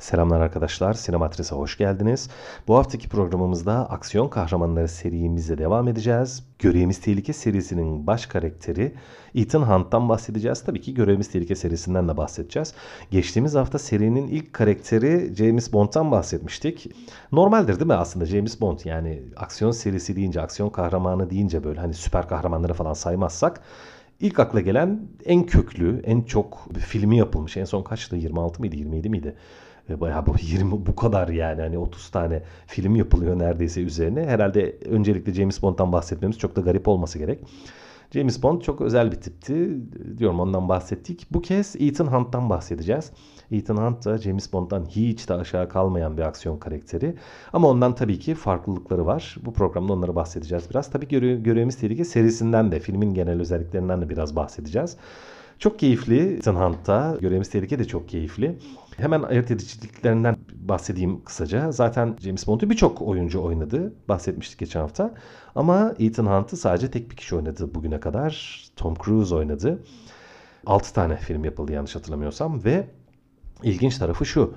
Selamlar arkadaşlar, Sinematris'e hoş geldiniz. Bu haftaki programımızda aksiyon kahramanları serimize devam edeceğiz. Görevimiz Tehlike serisinin baş karakteri Ethan Hunt'tan bahsedeceğiz. Tabii ki Görevimiz Tehlike serisinden de bahsedeceğiz. Geçtiğimiz hafta serinin ilk karakteri James Bond'tan bahsetmiştik. Normaldir değil mi aslında James Bond yani aksiyon serisi deyince, aksiyon kahramanı deyince böyle hani süper kahramanları falan saymazsak İlk akla gelen en köklü, en çok filmi yapılmış. En son kaçtı? 26 mıydı, 27 miydi? E, bayağı bu 20 bu kadar yani hani 30 tane film yapılıyor neredeyse üzerine. Herhalde öncelikle James Bond'dan bahsetmemiz çok da garip olması gerek. James Bond çok özel bir tipti. Diyorum ondan bahsettik. Bu kez Ethan Hunt'tan bahsedeceğiz. Ethan Hunt da James Bond'dan hiç de aşağı kalmayan bir aksiyon karakteri. Ama ondan tabii ki farklılıkları var. Bu programda onları bahsedeceğiz biraz. Tabii göre görevimiz tehlike serisinden de filmin genel özelliklerinden de biraz bahsedeceğiz. Çok keyifli Ethan Hunt'ta. Görevimiz tehlike de çok keyifli. Hemen ayırt ediciliklerinden bahsedeyim kısaca. Zaten James Bond'u birçok oyuncu oynadı. Bahsetmiştik geçen hafta. Ama Ethan Hunt'ı sadece tek bir kişi oynadı bugüne kadar. Tom Cruise oynadı. 6 tane film yapıldı yanlış hatırlamıyorsam ve ilginç tarafı şu.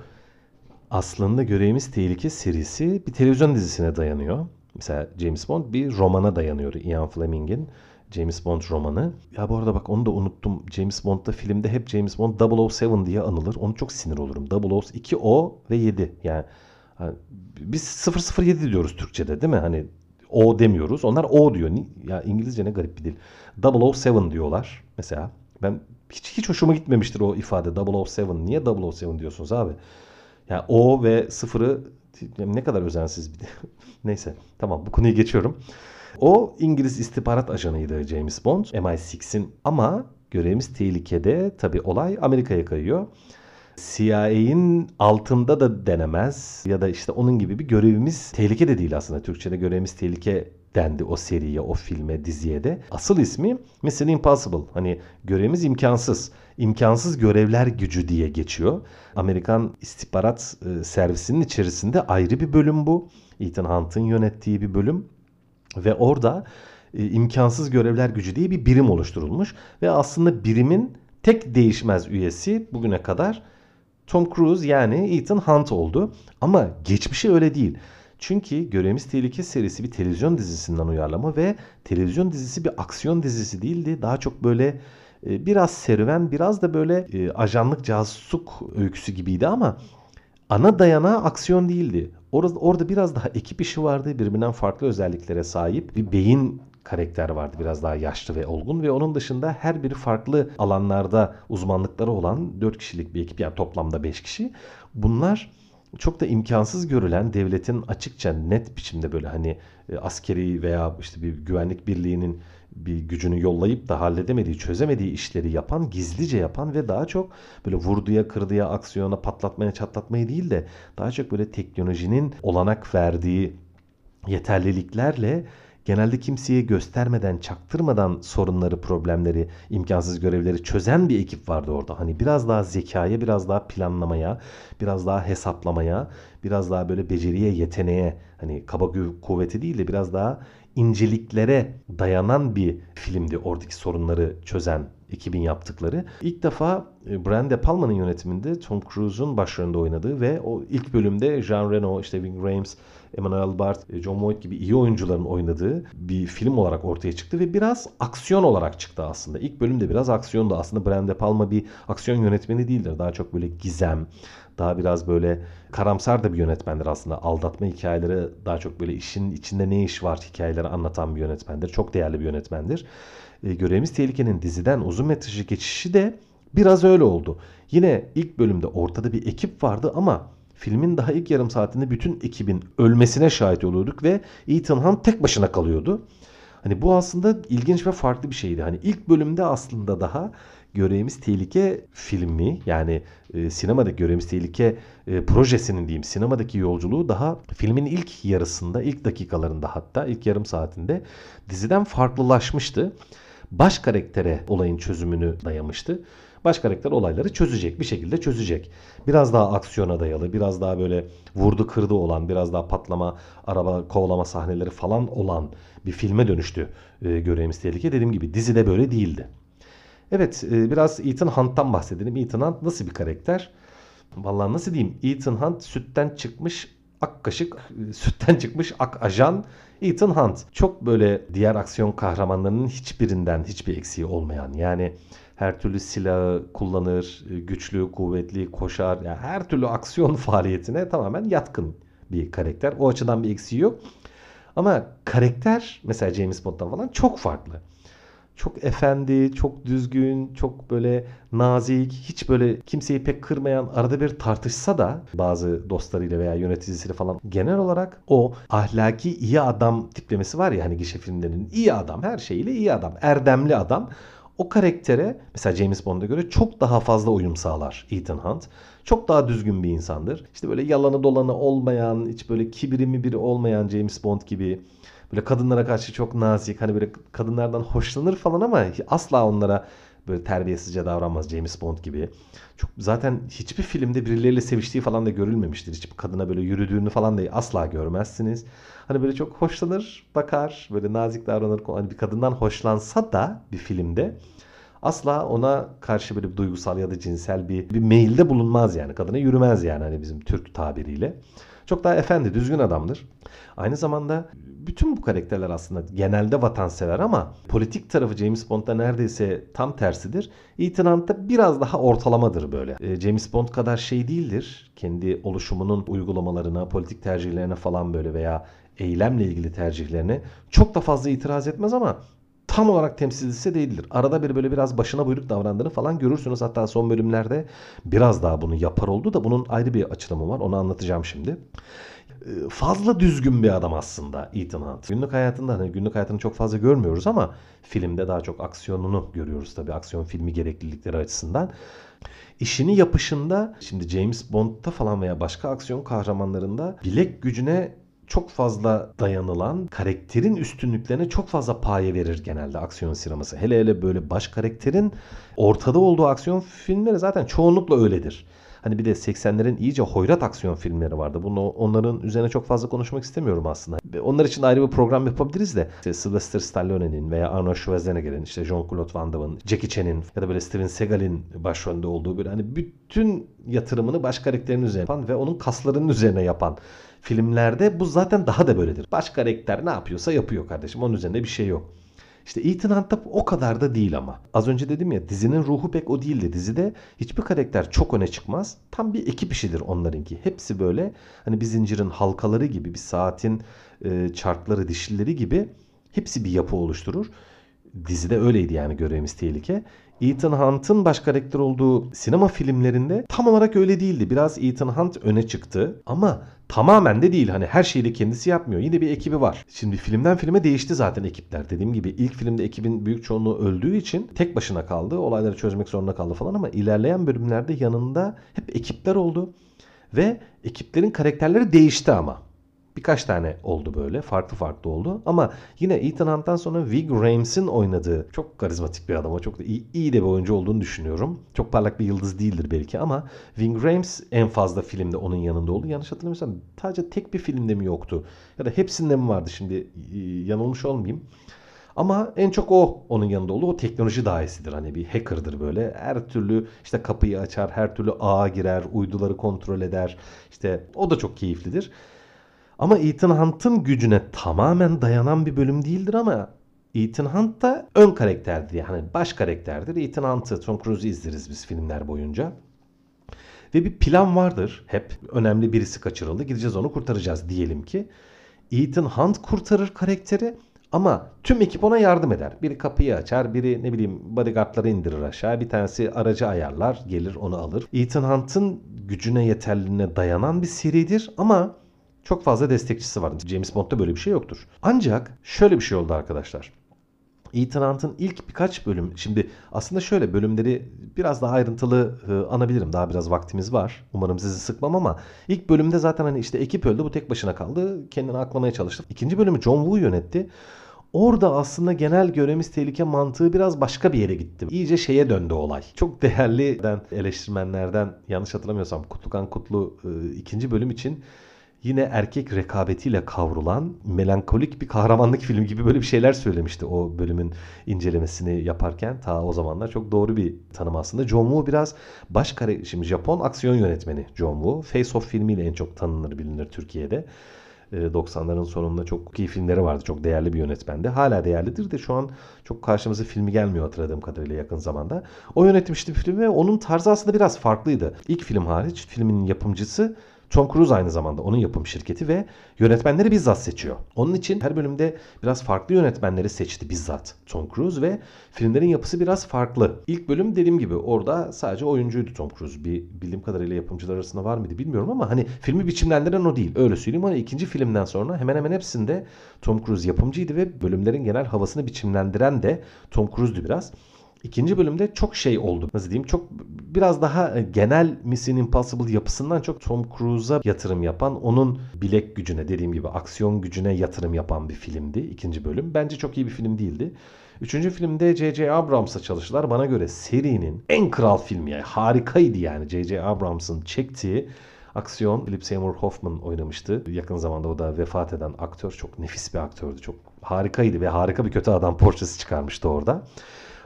Aslında Görevimiz Tehlike serisi bir televizyon dizisine dayanıyor. Mesela James Bond bir romana dayanıyor Ian Fleming'in. James Bond romanı. Ya bu arada bak onu da unuttum. James Bond'da filmde hep James Bond 007 diye anılır. Onu çok sinir olurum. 002 O ve 7. Yani biz 007 diyoruz Türkçe'de değil mi? Hani O demiyoruz. Onlar O diyor. Ya İngilizce ne garip bir dil. 007 diyorlar mesela. Ben hiç hiç hoşuma gitmemiştir o ifade 007. Niye 007 diyorsunuz abi? Yani O ve sıfırı ne kadar özensiz bir Neyse tamam bu konuyu geçiyorum. O İngiliz istihbarat ajanıydı James Bond, MI6'in ama görevimiz tehlikede tabi olay Amerika'ya kayıyor. CIA'in altında da denemez ya da işte onun gibi bir görevimiz tehlike de değil aslında. Türkçe'de görevimiz tehlike dendi o seriye, o filme, diziye de. Asıl ismi Mission Impossible. Hani görevimiz imkansız. İmkansız görevler gücü diye geçiyor. Amerikan istihbarat e, servisinin içerisinde ayrı bir bölüm bu. Ethan Hunt'ın yönettiği bir bölüm. Ve orada e, imkansız görevler gücü diye bir birim oluşturulmuş. Ve aslında birimin tek değişmez üyesi bugüne kadar Tom Cruise yani Ethan Hunt oldu. Ama geçmişi öyle değil. Çünkü Görevimiz Tehlike serisi bir televizyon dizisinden uyarlama ve televizyon dizisi bir aksiyon dizisi değildi. Daha çok böyle e, biraz serüven, biraz da böyle e, ajanlık casusluk öyküsü gibiydi ama ana dayanağı aksiyon değildi. Orada, orada biraz daha ekip işi vardı. Birbirinden farklı özelliklere sahip bir beyin karakter vardı biraz daha yaşlı ve olgun ve onun dışında her biri farklı alanlarda uzmanlıkları olan 4 kişilik bir ekip yani toplamda 5 kişi. Bunlar çok da imkansız görülen devletin açıkça net biçimde böyle hani e, askeri veya işte bir güvenlik birliğinin bir gücünü yollayıp da halledemediği, çözemediği işleri yapan, gizlice yapan ve daha çok böyle vurduya, kırdıya, aksiyona, patlatmaya, çatlatmaya değil de daha çok böyle teknolojinin olanak verdiği yeterliliklerle genelde kimseye göstermeden, çaktırmadan sorunları, problemleri, imkansız görevleri çözen bir ekip vardı orada. Hani biraz daha zekaya, biraz daha planlamaya, biraz daha hesaplamaya, biraz daha böyle beceriye, yeteneğe, hani kaba kuvveti değil de biraz daha inceliklere dayanan bir filmdi oradaki sorunları çözen ekibin yaptıkları. İlk defa e, Brian De Palma'nın yönetiminde Tom Cruise'un başrolünde oynadığı ve o ilk bölümde Jean Reno, işte Ving Rhames, Emmanuel Bart, e, John Voight gibi iyi oyuncuların oynadığı bir film olarak ortaya çıktı ve biraz aksiyon olarak çıktı aslında. İlk bölümde biraz aksiyondu. Aslında Brian De Palma bir aksiyon yönetmeni değildir. Daha çok böyle gizem, daha biraz böyle karamsar da bir yönetmendir aslında. Aldatma hikayeleri daha çok böyle işin içinde ne iş var hikayeleri anlatan bir yönetmendir. Çok değerli bir yönetmendir. E, Tehlike'nin diziden uzun metrajı geçişi de biraz öyle oldu. Yine ilk bölümde ortada bir ekip vardı ama filmin daha ilk yarım saatinde bütün ekibin ölmesine şahit oluyorduk ve Ethan Hunt tek başına kalıyordu. Hani bu aslında ilginç ve farklı bir şeydi. Hani ilk bölümde aslında daha Görevimiz Tehlike filmi yani e, sinemadaki Görevimiz Tehlike e, projesinin diyeyim sinemadaki yolculuğu daha filmin ilk yarısında, ilk dakikalarında hatta ilk yarım saatinde diziden farklılaşmıştı. Baş karaktere olayın çözümünü dayamıştı. Baş karakter olayları çözecek, bir şekilde çözecek. Biraz daha aksiyona dayalı, biraz daha böyle vurdu kırdı olan, biraz daha patlama, araba kovalama sahneleri falan olan bir filme dönüştü e, Görevimiz Tehlike. Dediğim gibi dizide böyle değildi. Evet e, biraz Ethan Hunt'tan bahsedelim. Ethan Hunt nasıl bir karakter? Vallahi nasıl diyeyim? Ethan Hunt sütten çıkmış ak kaşık, sütten çıkmış ak ajan Ethan Hunt. Çok böyle diğer aksiyon kahramanlarının hiçbirinden hiçbir eksiği olmayan yani her türlü silahı kullanır, güçlü, kuvvetli, koşar. Yani her türlü aksiyon faaliyetine tamamen yatkın bir karakter. O açıdan bir eksiği yok. Ama karakter mesela James Bond'dan falan çok farklı. Çok efendi, çok düzgün, çok böyle nazik, hiç böyle kimseyi pek kırmayan, arada bir tartışsa da bazı dostlarıyla veya yöneticisiyle falan genel olarak o ahlaki iyi adam tiplemesi var ya hani gişe filmlerinin iyi adam, her şeyiyle iyi adam, erdemli adam o karaktere mesela James Bond'a göre çok daha fazla uyum sağlar Ethan Hunt. Çok daha düzgün bir insandır. İşte böyle yalanı dolanı olmayan, hiç böyle kibirimi biri olmayan James Bond gibi. Böyle kadınlara karşı çok nazik, hani böyle kadınlardan hoşlanır falan ama asla onlara böyle terbiyesizce davranmaz James Bond gibi. Çok zaten hiçbir filmde birileriyle seviştiği falan da görülmemiştir. Hiçbir kadına böyle yürüdüğünü falan da asla görmezsiniz. Hani böyle çok hoşlanır, bakar, böyle nazik davranır. Hani bir kadından hoşlansa da bir filmde asla ona karşı böyle bir duygusal ya da cinsel bir, bir mailde bulunmaz yani. Kadına yürümez yani hani bizim Türk tabiriyle. Çok daha efendi, düzgün adamdır. Aynı zamanda bütün bu karakterler aslında genelde vatansever ama politik tarafı James Bond'da neredeyse tam tersidir. Ethan biraz daha ortalamadır böyle. E, James Bond kadar şey değildir. Kendi oluşumunun uygulamalarına, politik tercihlerine falan böyle veya eylemle ilgili tercihlerine çok da fazla itiraz etmez ama tam olarak temsilcisi değildir. Arada bir böyle biraz başına buyruk davrandığını falan görürsünüz. Hatta son bölümlerde biraz daha bunu yapar oldu da bunun ayrı bir açılımı var. Onu anlatacağım şimdi. Ee, fazla düzgün bir adam aslında Ethan Hunt. Günlük hayatında hani günlük hayatını çok fazla görmüyoruz ama filmde daha çok aksiyonunu görüyoruz tabii aksiyon filmi gereklilikleri açısından. İşini yapışında şimdi James Bond'da falan veya başka aksiyon kahramanlarında bilek gücüne çok fazla dayanılan karakterin üstünlüklerine çok fazla paye verir genelde aksiyon sineması. Hele hele böyle baş karakterin ortada olduğu aksiyon filmleri zaten çoğunlukla öyledir. Hani bir de 80'lerin iyice hoyrat aksiyon filmleri vardı. Bunu onların üzerine çok fazla konuşmak istemiyorum aslında. Onlar için ayrı bir program yapabiliriz de. İşte Sylvester Stallone'nin veya Arnold Schwarzenegger'in, işte Jean-Claude Van Damme'ın, Jackie Chan'in ya da böyle Steven Seagal'in başrolünde olduğu böyle hani bütün yatırımını baş karakterin üzerine yapan ve onun kaslarının üzerine yapan filmlerde bu zaten daha da böyledir. Baş karakter ne yapıyorsa yapıyor kardeşim. Onun üzerinde bir şey yok. İşte Ethan Hunt'ta o kadar da değil ama. Az önce dedim ya dizinin ruhu pek o değildi. Dizide hiçbir karakter çok öne çıkmaz. Tam bir ekip işidir onlarınki. Hepsi böyle hani bir zincirin halkaları gibi, bir saatin e, çarkları, dişlileri gibi hepsi bir yapı oluşturur. Dizide öyleydi yani görevimiz tehlike. Ethan Hunt'ın baş karakter olduğu sinema filmlerinde tam olarak öyle değildi. Biraz Ethan Hunt öne çıktı ama tamamen de değil. Hani her şeyi de kendisi yapmıyor. Yine bir ekibi var. Şimdi filmden filme değişti zaten ekipler. Dediğim gibi ilk filmde ekibin büyük çoğunluğu öldüğü için tek başına kaldı. Olayları çözmek zorunda kaldı falan ama ilerleyen bölümlerde yanında hep ekipler oldu. Ve ekiplerin karakterleri değişti ama. Birkaç tane oldu böyle. Farklı farklı oldu. Ama yine Ethan Hunt'tan sonra Vig Rames'in oynadığı çok karizmatik bir adam. O çok da iyi, iyi de bir oyuncu olduğunu düşünüyorum. Çok parlak bir yıldız değildir belki ama Vig Rames en fazla filmde onun yanında oldu. Yanlış hatırlamıyorsam sadece tek bir filmde mi yoktu? Ya da hepsinde mi vardı şimdi e, yanılmış olmayayım. Ama en çok o onun yanında oldu. O teknoloji dahisidir. Hani bir hacker'dır böyle. Her türlü işte kapıyı açar, her türlü ağa girer, uyduları kontrol eder. İşte o da çok keyiflidir. Ama Ethan Hunt'ın gücüne tamamen dayanan bir bölüm değildir ama Ethan Hunt da ön karakterdir yani baş karakterdir. Ethan Hunt'ı Tom Cruise'u izleriz biz filmler boyunca. Ve bir plan vardır hep. Önemli birisi kaçırıldı. Gideceğiz onu kurtaracağız diyelim ki. Ethan Hunt kurtarır karakteri ama tüm ekip ona yardım eder. Biri kapıyı açar, biri ne bileyim bodyguardları indirir aşağı. Bir tanesi aracı ayarlar, gelir onu alır. Ethan Hunt'ın gücüne yeterliliğine dayanan bir seridir ama çok fazla destekçisi var. James Bond'da böyle bir şey yoktur. Ancak şöyle bir şey oldu arkadaşlar. Ethan Hunt'ın ilk birkaç bölüm, şimdi aslında şöyle bölümleri biraz daha ayrıntılı e, anabilirim. Daha biraz vaktimiz var. Umarım sizi sıkmam ama ilk bölümde zaten hani işte ekip öldü bu tek başına kaldı. Kendini aklamaya çalıştı. İkinci bölümü John Woo yönetti. Orada aslında genel görevimiz tehlike mantığı biraz başka bir yere gitti. İyice şeye döndü olay. Çok değerli eleştirmenlerden yanlış hatırlamıyorsam Kutlukan Kutlu e, ikinci bölüm için yine erkek rekabetiyle kavrulan melankolik bir kahramanlık filmi gibi böyle bir şeyler söylemişti o bölümün incelemesini yaparken. Ta o zamanlar çok doğru bir tanım aslında. John Woo biraz baş şimdi Japon aksiyon yönetmeni John Woo. Face Off filmiyle en çok tanınır bilinir Türkiye'de. 90'ların e, sonunda çok iyi filmleri vardı. Çok değerli bir yönetmendi. Hala değerlidir de şu an çok karşımıza filmi gelmiyor hatırladığım kadarıyla yakın zamanda. O yönetmişti filmi ve onun tarzı aslında biraz farklıydı. İlk film hariç filmin yapımcısı Tom Cruise aynı zamanda onun yapım şirketi ve yönetmenleri bizzat seçiyor. Onun için her bölümde biraz farklı yönetmenleri seçti bizzat Tom Cruise ve filmlerin yapısı biraz farklı. İlk bölüm dediğim gibi orada sadece oyuncuydu Tom Cruise. Bir bildiğim kadarıyla yapımcılar arasında var mıydı bilmiyorum ama hani filmi biçimlendiren o değil. Öyle söyleyeyim ama ikinci filmden sonra hemen hemen hepsinde Tom Cruise yapımcıydı ve bölümlerin genel havasını biçimlendiren de Tom Cruise'du biraz. İkinci bölümde çok şey oldu. Nasıl diyeyim? Çok biraz daha e, genel Mission Impossible yapısından çok Tom Cruise'a yatırım yapan, onun bilek gücüne dediğim gibi aksiyon gücüne yatırım yapan bir filmdi ikinci bölüm. Bence çok iyi bir film değildi. Üçüncü filmde J.J. Abrams'a çalıştılar. Bana göre serinin en kral filmi yani harikaydı yani J.J. Abrams'ın çektiği aksiyon. Philip Seymour Hoffman oynamıştı. Yakın zamanda o da vefat eden aktör. Çok nefis bir aktördü. Çok harikaydı ve harika bir kötü adam portresi çıkarmıştı orada.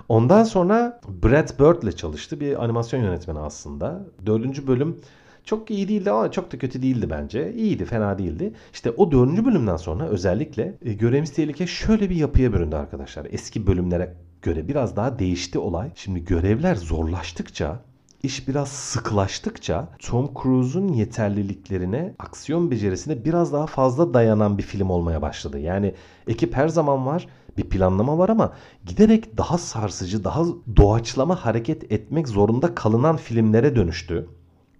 Ondan sonra Brad Bird ile çalıştı. Bir animasyon yönetmeni aslında. Dördüncü bölüm çok iyi değildi ama çok da kötü değildi bence. İyiydi, fena değildi. İşte o dördüncü bölümden sonra özellikle e, Görevimiz Tehlike şöyle bir yapıya büründü arkadaşlar. Eski bölümlere göre biraz daha değişti olay. Şimdi görevler zorlaştıkça iş biraz sıklaştıkça Tom Cruise'un yeterliliklerine, aksiyon becerisine biraz daha fazla dayanan bir film olmaya başladı. Yani ekip her zaman var bir planlama var ama giderek daha sarsıcı, daha doğaçlama hareket etmek zorunda kalınan filmlere dönüştü.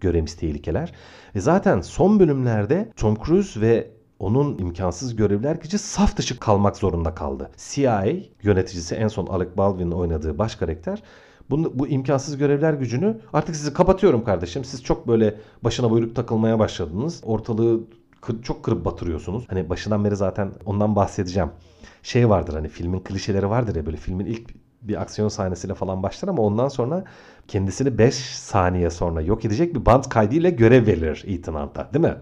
Görevimiz tehlikeler. Ve zaten son bölümlerde Tom Cruise ve onun imkansız görevler gücü saf dışı kalmak zorunda kaldı. CIA yöneticisi en son Alec Baldwin'in oynadığı baş karakter bu, bu imkansız görevler gücünü artık sizi kapatıyorum kardeşim. Siz çok böyle başına buyruk takılmaya başladınız. Ortalığı çok kırıp batırıyorsunuz. Hani başından beri zaten ondan bahsedeceğim şey vardır hani filmin klişeleri vardır ya böyle filmin ilk bir aksiyon sahnesiyle falan başlar ama ondan sonra kendisini 5 saniye sonra yok edecek bir band kaydıyla görev verilir Ethan Hunt'a değil mi?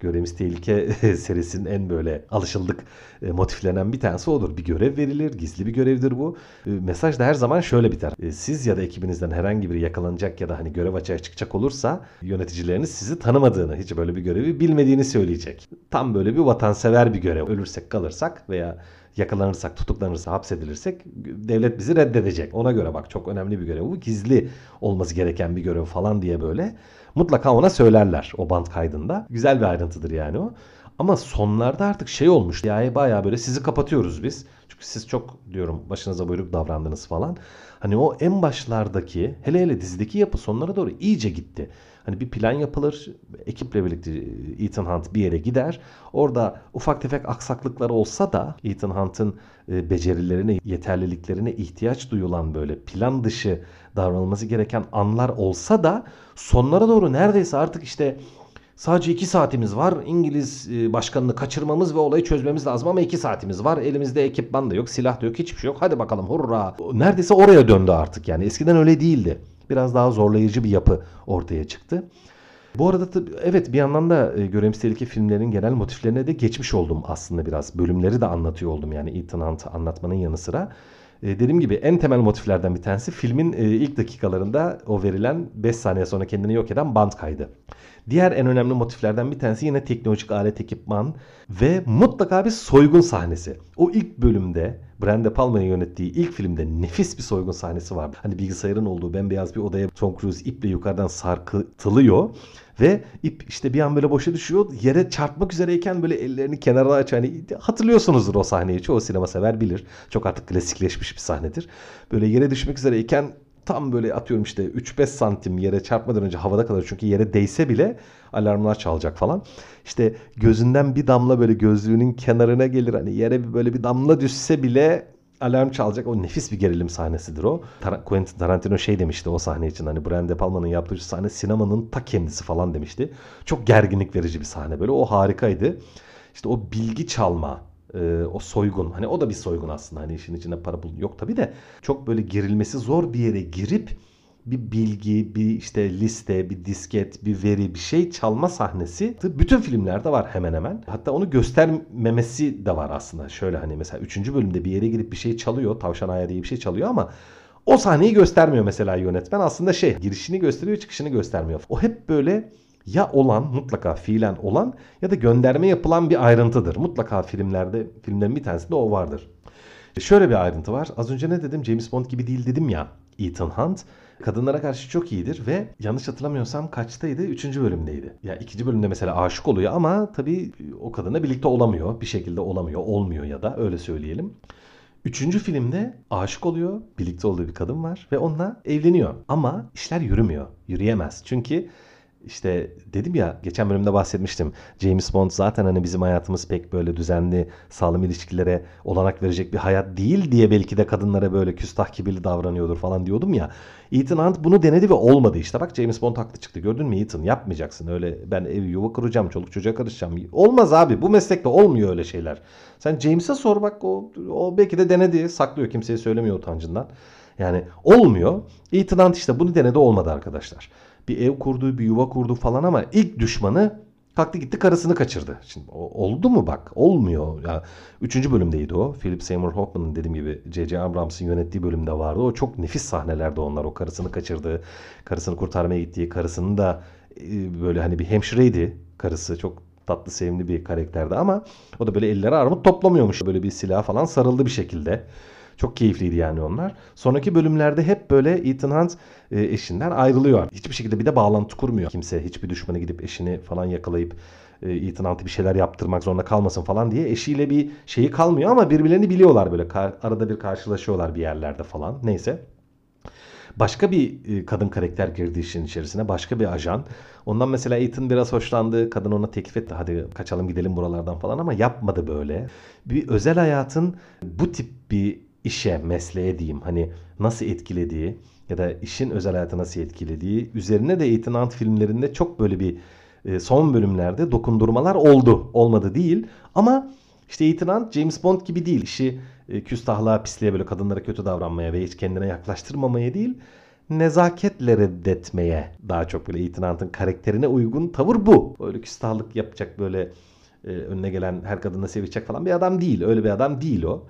Görevimiz Tehlike serisinin en böyle alışıldık e, motiflenen bir tanesi odur. Bir görev verilir, gizli bir görevdir bu. E, mesaj da her zaman şöyle biter. E, siz ya da ekibinizden herhangi biri yakalanacak ya da hani görev açığa çıkacak olursa yöneticileriniz sizi tanımadığını, hiç böyle bir görevi bilmediğini söyleyecek. Tam böyle bir vatansever bir görev. Ölürsek kalırsak veya yakalanırsak, tutuklanırsa, hapsedilirsek devlet bizi reddedecek. Ona göre bak çok önemli bir görev bu. Gizli olması gereken bir görev falan diye böyle mutlaka ona söylerler o band kaydında. Güzel bir ayrıntıdır yani o. Ama sonlarda artık şey olmuş. Yani baya böyle sizi kapatıyoruz biz. Çünkü siz çok diyorum başınıza buyruk davrandınız falan. Hani o en başlardaki hele hele dizideki yapı sonlara doğru iyice gitti. Hani bir plan yapılır. Ekiple birlikte Ethan Hunt bir yere gider. Orada ufak tefek aksaklıklar olsa da Ethan Hunt'ın e, becerilerine, yeterliliklerine ihtiyaç duyulan böyle plan dışı davranılması gereken anlar olsa da sonlara doğru neredeyse artık işte Sadece 2 saatimiz var. İngiliz e, başkanını kaçırmamız ve olayı çözmemiz lazım ama 2 saatimiz var. Elimizde ekipman da yok, silah da yok, hiçbir şey yok. Hadi bakalım hurra. Neredeyse oraya döndü artık yani. Eskiden öyle değildi biraz daha zorlayıcı bir yapı ortaya çıktı. Bu arada tabii, evet bir yandan da e, Görevimiz Tehlike filmlerinin genel motiflerine de geçmiş oldum aslında biraz. Bölümleri de anlatıyor oldum yani Ethan Hunt'ı anlatmanın yanı sıra. E, dediğim gibi en temel motiflerden bir tanesi filmin e, ilk dakikalarında o verilen 5 saniye sonra kendini yok eden band kaydı. Diğer en önemli motiflerden bir tanesi yine teknolojik alet ekipman ve mutlaka bir soygun sahnesi. O ilk bölümde Brian De Palma'nın yönettiği ilk filmde nefis bir soygun sahnesi vardı. Hani bilgisayarın olduğu bembeyaz bir odaya Tom Cruise iple yukarıdan sarkıtılıyor. Ve ip işte bir an böyle boşa düşüyor. Yere çarpmak üzereyken böyle ellerini kenara aç. Hani hatırlıyorsunuzdur o sahneyi. Çoğu sinema sever bilir. Çok artık klasikleşmiş bir sahnedir. Böyle yere düşmek üzereyken tam böyle atıyorum işte 3-5 santim yere çarpmadan önce havada kalır. Çünkü yere değse bile alarmlar çalacak falan. İşte gözünden bir damla böyle gözlüğünün kenarına gelir. Hani yere böyle bir damla düşse bile alarm çalacak. O nefis bir gerilim sahnesidir o. Tar Quentin Tarantino şey demişti o sahne için. Hani Brian De Palma'nın yaptığı sahne sinemanın ta kendisi falan demişti. Çok gerginlik verici bir sahne böyle. O harikaydı. İşte o bilgi çalma, e, o soygun. Hani o da bir soygun aslında. Hani işin içinde para bulun yok tabii de. Çok böyle girilmesi zor bir yere girip bir bilgi, bir işte liste, bir disket, bir veri, bir şey çalma sahnesi bütün filmlerde var hemen hemen. Hatta onu göstermemesi de var aslında. Şöyle hani mesela 3. bölümde bir yere girip bir şey çalıyor. Tavşan ayağı diye bir şey çalıyor ama o sahneyi göstermiyor mesela yönetmen. Aslında şey girişini gösteriyor çıkışını göstermiyor. O hep böyle ya olan mutlaka fiilen olan ya da gönderme yapılan bir ayrıntıdır. Mutlaka filmlerde filmlerin bir tanesinde o vardır. Şöyle bir ayrıntı var. Az önce ne dedim? James Bond gibi değil dedim ya. Ethan Hunt kadınlara karşı çok iyidir ve yanlış hatırlamıyorsam kaçtaydı? Üçüncü bölümdeydi. Ya ikinci bölümde mesela aşık oluyor ama tabii o kadınla birlikte olamıyor. Bir şekilde olamıyor, olmuyor ya da öyle söyleyelim. Üçüncü filmde aşık oluyor, birlikte olduğu bir kadın var ve onunla evleniyor. Ama işler yürümüyor, yürüyemez. Çünkü işte dedim ya geçen bölümde bahsetmiştim. James Bond zaten hani bizim hayatımız pek böyle düzenli sağlam ilişkilere olanak verecek bir hayat değil diye belki de kadınlara böyle küstah kibirli davranıyordur falan diyordum ya. Ethan Hunt bunu denedi ve olmadı işte. Bak James Bond haklı çıktı. Gördün mü Ethan yapmayacaksın. Öyle ben ev yuva kuracağım, çoluk çocuğa karışacağım. Olmaz abi. Bu meslekte olmuyor öyle şeyler. Sen James'e sor bak o, o belki de denedi. Saklıyor kimseye söylemiyor utancından. Yani olmuyor. Ethan Hunt işte bunu denedi olmadı arkadaşlar bir ev kurdu, bir yuva kurdu falan ama ilk düşmanı kalktı gitti karısını kaçırdı. Şimdi oldu mu bak? Olmuyor. Ya üçüncü bölümdeydi o. Philip Seymour Hoffman'ın dediğim gibi J.J. Abrams'ın yönettiği bölümde vardı. O çok nefis sahnelerde onlar. O karısını kaçırdı. Karısını kurtarmaya gittiği. Karısının da e, böyle hani bir hemşireydi karısı. Çok tatlı sevimli bir karakterdi ama o da böyle elleri armut toplamıyormuş. Böyle bir silah falan sarıldı bir şekilde. Çok keyifliydi yani onlar. Sonraki bölümlerde hep böyle Ethan Hunt e, eşinden ayrılıyor. Hiçbir şekilde bir de bağlantı kurmuyor. Kimse hiçbir düşmanı gidip eşini falan yakalayıp e, Ethan Hunt'a bir şeyler yaptırmak zorunda kalmasın falan diye eşiyle bir şeyi kalmıyor ama birbirlerini biliyorlar böyle. Arada bir karşılaşıyorlar bir yerlerde falan. Neyse. Başka bir e, kadın karakter girdi işin içerisine. Başka bir ajan. Ondan mesela Ethan biraz hoşlandı. Kadın ona teklif etti. Hadi kaçalım gidelim buralardan falan ama yapmadı böyle. Bir özel hayatın bu tip bir işe, mesleğe diyeyim hani nasıl etkilediği ya da işin özel hayatı nasıl etkilediği üzerine de Ethan Hunt filmlerinde çok böyle bir e, son bölümlerde dokundurmalar oldu. Olmadı değil ama işte Ethan Hunt James Bond gibi değil. İşi e, küstahlığa, pisliğe böyle kadınlara kötü davranmaya ve hiç kendine yaklaştırmamaya değil nezaketle reddetmeye daha çok böyle Ethan Hunt'ın karakterine uygun tavır bu. Böyle küstahlık yapacak böyle e, önüne gelen her kadını sevecek falan bir adam değil. Öyle bir adam değil o.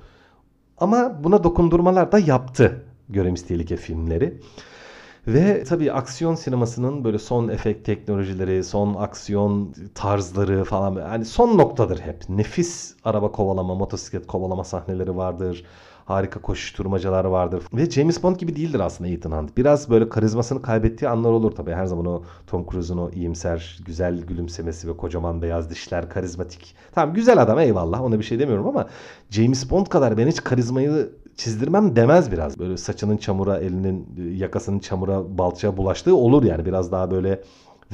Ama buna dokundurmalar da yaptı Göremiz Tehlike filmleri. Ve tabii aksiyon sinemasının böyle son efekt teknolojileri, son aksiyon tarzları falan yani son noktadır hep. Nefis araba kovalama, motosiklet kovalama sahneleri vardır harika koşuşturmacalar vardır. Ve James Bond gibi değildir aslında Ethan Hunt. Biraz böyle karizmasını kaybettiği anlar olur tabii. Her zaman o Tom Cruise'un o iyimser, güzel gülümsemesi ve kocaman beyaz dişler, karizmatik. Tamam güzel adam eyvallah ona bir şey demiyorum ama James Bond kadar ben hiç karizmayı çizdirmem demez biraz. Böyle saçının çamura, elinin yakasının çamura, balçağa bulaştığı olur yani. Biraz daha böyle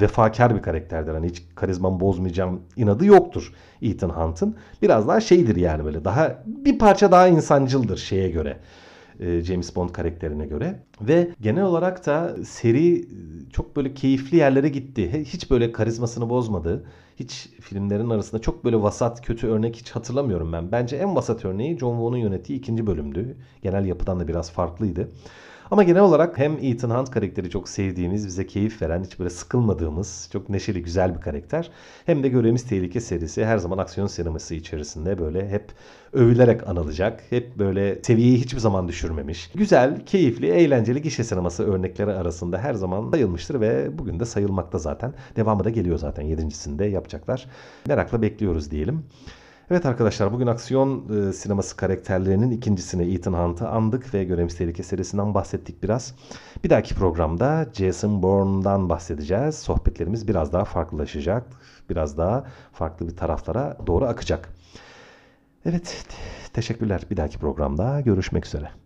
vefakar bir karakterdir. Hani hiç karizmamı bozmayacağım inadı yoktur Ethan Hunt'ın. Biraz daha şeydir yani böyle daha bir parça daha insancıldır şeye göre. E, James Bond karakterine göre ve genel olarak da seri e, çok böyle keyifli yerlere gitti. Hiç böyle karizmasını bozmadı. Hiç filmlerin arasında çok böyle vasat kötü örnek hiç hatırlamıyorum ben. Bence en vasat örneği John Woo'nun yönettiği ikinci bölümdü. Genel yapıdan da biraz farklıydı. Ama genel olarak hem Ethan Hunt karakteri çok sevdiğimiz, bize keyif veren, hiç böyle sıkılmadığımız, çok neşeli, güzel bir karakter. Hem de Görevimiz Tehlike serisi her zaman aksiyon sineması içerisinde böyle hep övülerek anılacak. Hep böyle seviyeyi hiçbir zaman düşürmemiş. Güzel, keyifli, eğlenceli gişe sineması örnekleri arasında her zaman sayılmıştır ve bugün de sayılmakta zaten. Devamı da geliyor zaten yedincisinde yapacaklar. Merakla bekliyoruz diyelim. Evet arkadaşlar bugün aksiyon e, sineması karakterlerinin ikincisini Ethan Hunt'ı andık ve Görevimiz Tehlike serisinden bahsettik biraz. Bir dahaki programda Jason Bourne'dan bahsedeceğiz. Sohbetlerimiz biraz daha farklılaşacak. Biraz daha farklı bir taraflara doğru akacak. Evet teşekkürler. Bir dahaki programda görüşmek üzere.